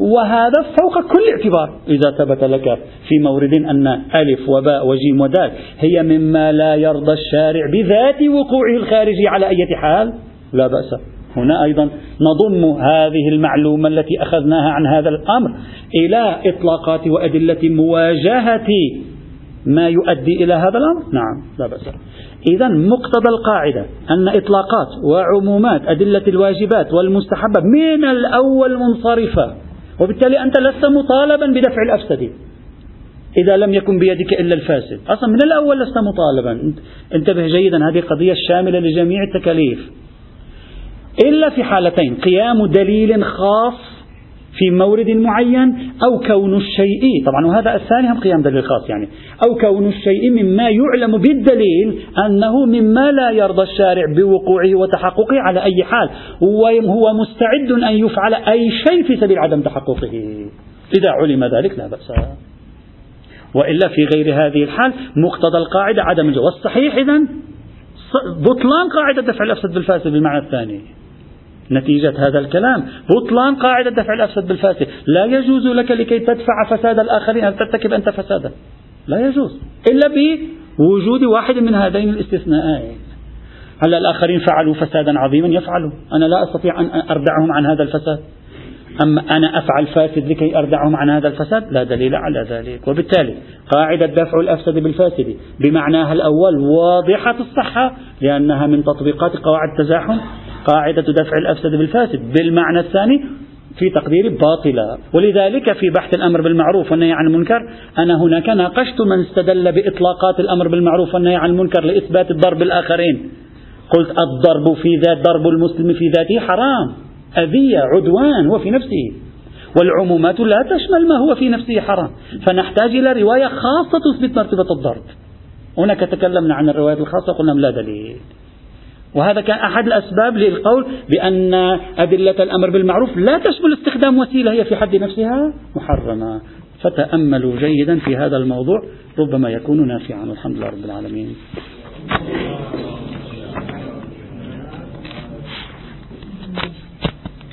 Speaker 1: وهذا فوق كل اعتبار. إذا ثبت لك في مورد أن ألف وباء وجيم ودال هي مما لا يرضى الشارع بذات وقوعه الخارجي على أي حال؟ لا بأس. هنا أيضا نضم هذه المعلومة التي أخذناها عن هذا الأمر إلى إطلاقات وأدلة مواجهة ما يؤدي إلى هذا الأمر. نعم لا بأس. إذا مقتضى القاعدة أن إطلاقات وعمومات أدلة الواجبات والمستحبات من الأول منصرفة. وبالتالي أنت لست مطالبا بدفع الأفسد إذا لم يكن بيدك إلا الفاسد. أصلا من الأول لست مطالبا. انتبه جيدا هذه قضية شاملة لجميع التكاليف. إلا في حالتين قيام دليل خاص في مورد معين أو كون الشيء طبعا وهذا الثاني هم قيام دليل خاص يعني أو كون الشيء مما يعلم بالدليل أنه مما لا يرضى الشارع بوقوعه وتحققه على أي حال وهو مستعد أن يفعل أي شيء في سبيل عدم تحققه. إذا علم ذلك لا بأس. وإلا في غير هذه الحال مقتضى القاعدة عدم الجواز. والصحيح إذا بطلان قاعدة دفع الأفسد بالفاسد بالمعنى الثاني. نتيجة هذا الكلام. بطلان قاعدة دفع الأفسد بالفاسد لا يجوز لك لكي تدفع فساد الآخرين أن ترتكب أنت فسادا. لا يجوز. إلا بوجود واحد من هذين الاستثناءين. هلا الآخرين فعلوا فسادا عظيما؟ يفعلوا. أنا لا أستطيع أن أردعهم عن هذا الفساد. أما أنا أفعل فاسد لكي أردعهم عن هذا الفساد؟ لا دليل على ذلك. وبالتالي قاعدة دفع الأفسد بالفاسد بمعناها الأول واضحة الصحة لأنها من تطبيقات قواعد التزاحم. قاعدة دفع الأفسد بالفاسد. بالمعنى الثاني في تقديري باطلة ولذلك في بحث الأمر بالمعروف والنهي عن المنكر أنا هناك ناقشت من استدل بإطلاقات الأمر بالمعروف والنهي عن المنكر لإثبات الضرب الآخرين. قلت الضرب في ذات ضرب المسلم في ذاته حرام. أذية عدوان هو في نفسه. والعمومات لا تشمل ما هو في نفسه حرام. فنحتاج إلى رواية خاصة تثبت مرتبة الضرب. هناك تكلمنا عن الروايات الخاصة قلنا لا دليل. وهذا كان أحد الأسباب للقول بأن أدلة الأمر بالمعروف لا تشمل استخدام وسيلة هي في حد نفسها محرمة. فتأملوا جيدا في هذا الموضوع ربما يكون نافعا والحمد لله رب العالمين.